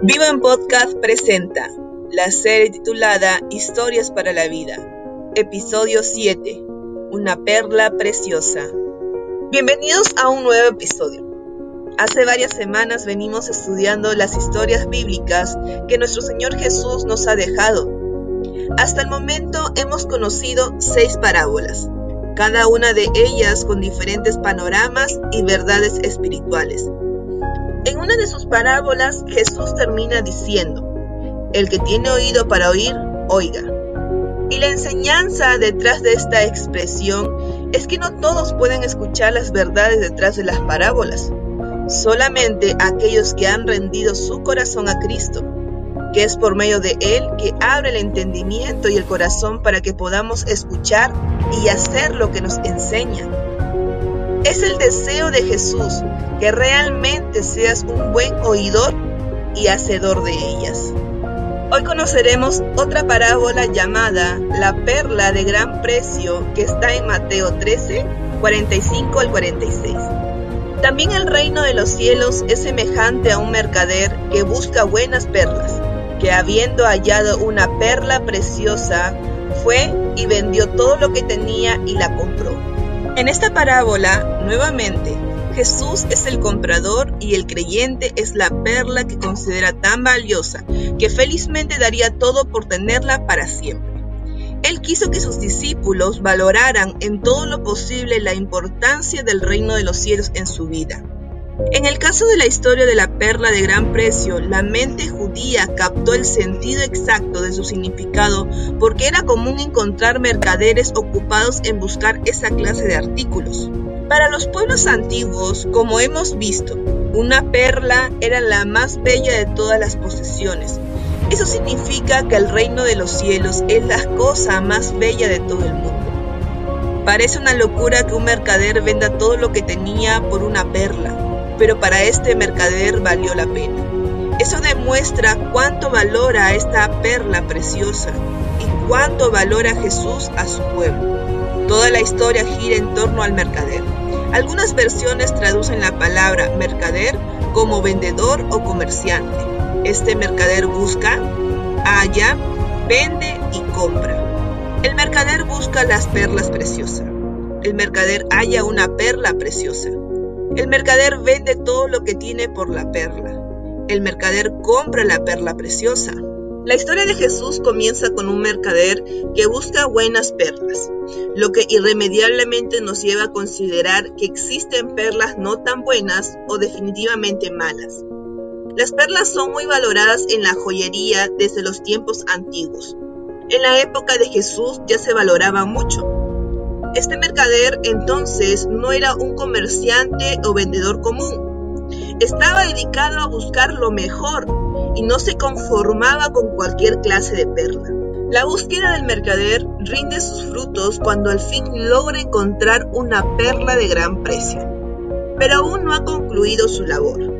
Vivo en Podcast presenta la serie titulada Historias para la Vida, episodio 7, Una perla preciosa. Bienvenidos a un nuevo episodio. Hace varias semanas venimos estudiando las historias bíblicas que nuestro Señor Jesús nos ha dejado. Hasta el momento hemos conocido seis parábolas, cada una de ellas con diferentes panoramas y verdades espirituales. En una de sus parábolas Jesús termina diciendo, el que tiene oído para oír, oiga. Y la enseñanza detrás de esta expresión es que no todos pueden escuchar las verdades detrás de las parábolas, solamente aquellos que han rendido su corazón a Cristo, que es por medio de Él que abre el entendimiento y el corazón para que podamos escuchar y hacer lo que nos enseña. Es el deseo de Jesús que realmente seas un buen oidor y hacedor de ellas. Hoy conoceremos otra parábola llamada La perla de gran precio que está en Mateo 13, 45 al 46. También el reino de los cielos es semejante a un mercader que busca buenas perlas, que habiendo hallado una perla preciosa, fue y vendió todo lo que tenía y la compró. En esta parábola, nuevamente, Jesús es el comprador y el creyente es la perla que considera tan valiosa que felizmente daría todo por tenerla para siempre. Él quiso que sus discípulos valoraran en todo lo posible la importancia del reino de los cielos en su vida. En el caso de la historia de la perla de gran precio, la mente judía captó el sentido exacto de su significado porque era común encontrar mercaderes ocupados en buscar esa clase de artículos. Para los pueblos antiguos, como hemos visto, una perla era la más bella de todas las posesiones. Eso significa que el reino de los cielos es la cosa más bella de todo el mundo. Parece una locura que un mercader venda todo lo que tenía por una perla, pero para este mercader valió la pena. Eso demuestra cuánto valora esta perla preciosa y cuánto valora Jesús a su pueblo. Toda la historia gira en torno al mercader. Algunas versiones traducen la palabra mercader como vendedor o comerciante. Este mercader busca, halla, vende y compra. El mercader busca las perlas preciosas. El mercader halla una perla preciosa. El mercader vende todo lo que tiene por la perla. El mercader compra la perla preciosa. La historia de Jesús comienza con un mercader que busca buenas perlas, lo que irremediablemente nos lleva a considerar que existen perlas no tan buenas o definitivamente malas. Las perlas son muy valoradas en la joyería desde los tiempos antiguos. En la época de Jesús ya se valoraba mucho. Este mercader entonces no era un comerciante o vendedor común. Estaba dedicado a buscar lo mejor y no se conformaba con cualquier clase de perla. La búsqueda del mercader rinde sus frutos cuando al fin logra encontrar una perla de gran precio, pero aún no ha concluido su labor.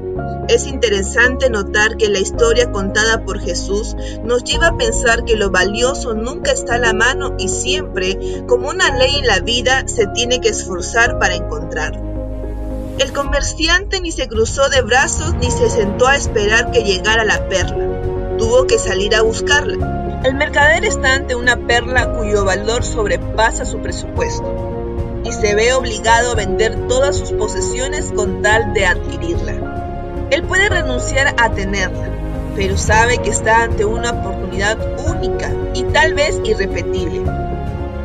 Es interesante notar que la historia contada por Jesús nos lleva a pensar que lo valioso nunca está a la mano y siempre, como una ley en la vida, se tiene que esforzar para encontrarlo. El comerciante ni se cruzó de brazos ni se sentó a esperar que llegara la perla. Tuvo que salir a buscarla. El mercader está ante una perla cuyo valor sobrepasa su presupuesto y se ve obligado a vender todas sus posesiones con tal de adquirirla. Él puede renunciar a tenerla, pero sabe que está ante una oportunidad única y tal vez irrepetible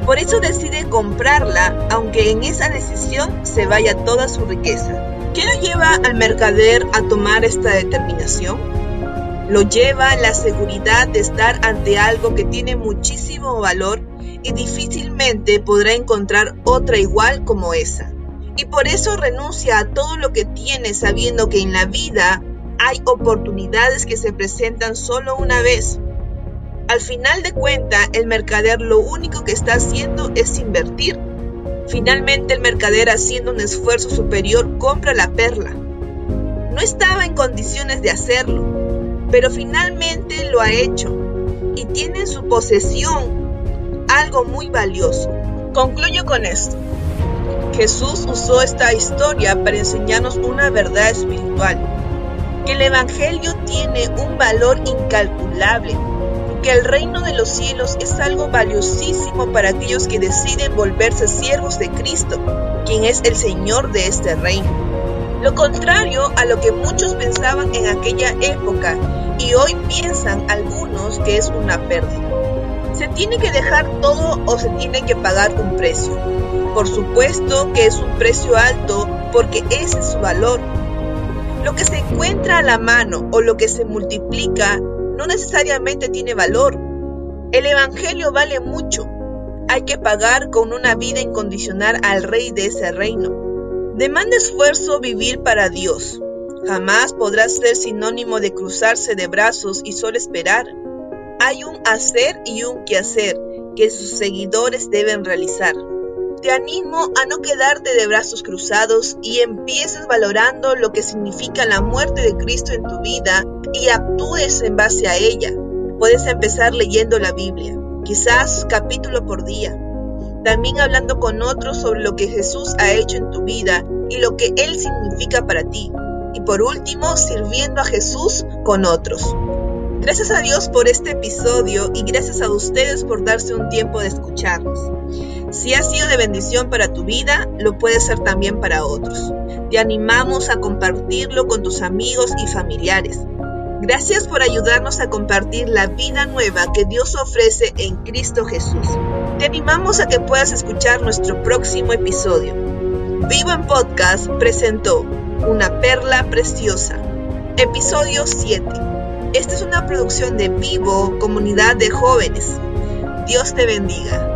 por eso decide comprarla, aunque en esa decisión se vaya toda su riqueza. ¿Qué lo lleva al mercader a tomar esta determinación? Lo lleva la seguridad de estar ante algo que tiene muchísimo valor y difícilmente podrá encontrar otra igual como esa. Y por eso renuncia a todo lo que tiene sabiendo que en la vida hay oportunidades que se presentan solo una vez al final de cuenta, el mercader lo único que está haciendo es invertir. Finalmente el mercader haciendo un esfuerzo superior compra la perla. No estaba en condiciones de hacerlo, pero finalmente lo ha hecho y tiene en su posesión algo muy valioso. Concluyo con esto. Jesús usó esta historia para enseñarnos una verdad espiritual que el Evangelio tiene un valor incalculable, que el reino de los cielos es algo valiosísimo para aquellos que deciden volverse siervos de Cristo, quien es el Señor de este reino. Lo contrario a lo que muchos pensaban en aquella época y hoy piensan algunos que es una pérdida. ¿Se tiene que dejar todo o se tiene que pagar un precio? Por supuesto que es un precio alto porque ese es su valor. Lo que se encuentra a la mano o lo que se multiplica no necesariamente tiene valor. El Evangelio vale mucho. Hay que pagar con una vida incondicional al Rey de ese reino. Demanda esfuerzo vivir para Dios. Jamás podrá ser sinónimo de cruzarse de brazos y solo esperar hay un hacer y un quehacer que sus seguidores deben realizar. Te animo a no quedarte de brazos cruzados y empieces valorando lo que significa la muerte de Cristo en tu vida y actúes en base a ella. Puedes empezar leyendo la Biblia, quizás capítulo por día. También hablando con otros sobre lo que Jesús ha hecho en tu vida y lo que Él significa para ti. Y por último, sirviendo a Jesús con otros. Gracias a Dios por este episodio y gracias a ustedes por darse un tiempo de escucharnos. Si ha sido de bendición para tu vida, lo puede ser también para otros. Te animamos a compartirlo con tus amigos y familiares. Gracias por ayudarnos a compartir la vida nueva que Dios ofrece en Cristo Jesús. Te animamos a que puedas escuchar nuestro próximo episodio. Vivo en Podcast presentó Una Perla Preciosa. Episodio 7 esta es una producción de Vivo, comunidad de jóvenes. Dios te bendiga.